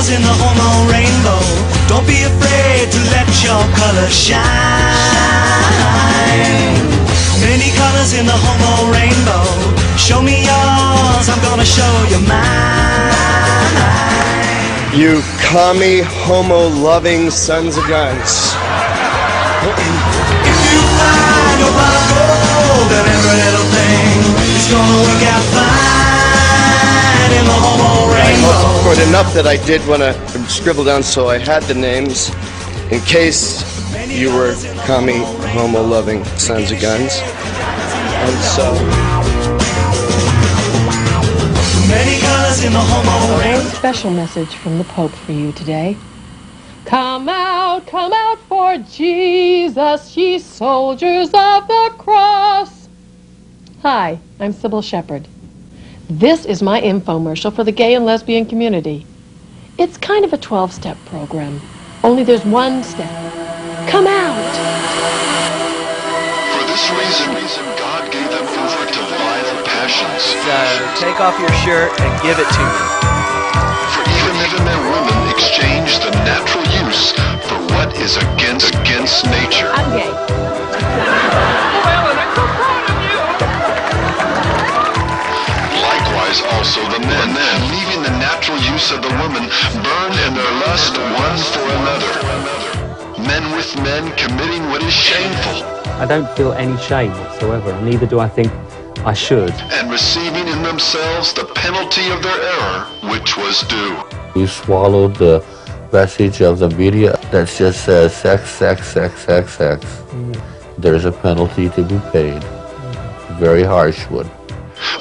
colors in the hormone rainbow. Don't be afraid to let your colors shine. Many colors in the hormone rainbow. Show me yours, I'm gonna show you mine. You commie, homo loving sons of guns. If you find your pot of enough that I did want to scribble down so I had the names in case you were commie, homo loving sons of guns. And so. Many colors in the hormone A rainbow. very special message from the Pope for you today. Come out, come out for Jesus, ye soldiers of the cross. Hi, I'm Cybill Shepherd. This is my infomercial for the gay and lesbian community. It's kind of a 12 step program, only there's one step. Come out! For this reason, God gave them over to violent passions. So take off your shirt and give it to me. For even even their women exchanged the natural use for what is against against nature. I'm gay. Likewise, also the men, then, leaving the natural use of the woman, burned in their lust one for another. Men with men committing what is shameful, I don't feel any shame whatsoever, and neither do I think I should. and receiving in themselves the penalty of their error, which was due. You swallowed the message of the media that just says sex, sex, sex, sex, sex. Mm. There's a penalty to be paid. Very harsh one.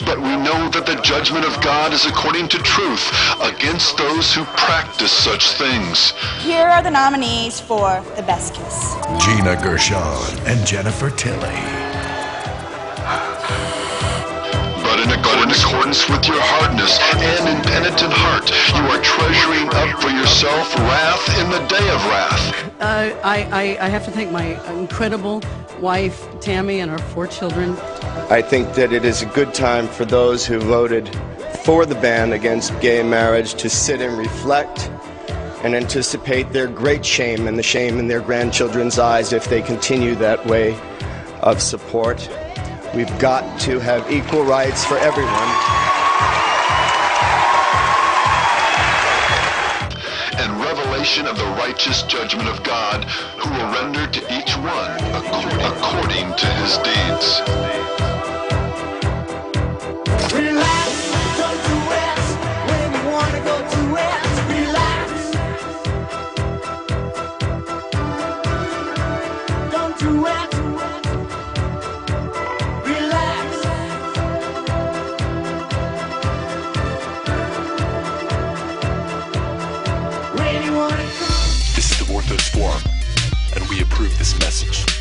But we know that the judgment of God is according to truth against those who practice such things. Here are the nominees for the best kiss. Gina Gershon and Jennifer Tilly. But in, accordance with your hardness and impenitent heart, you are treasuring up for yourself wrath in the day of wrath. Uh, I, I, I have to thank my incredible wife, Tammy, and our four children. I think that it is a good time for those who voted for the ban against gay marriage to sit and reflect and anticipate their great shame and the shame in their grandchildren's eyes if they continue that way of support. We've got to have equal rights for everyone. Revelation of the righteous judgment of God, who will render to each one acco- according to his deeds. Forum, and we approve this message.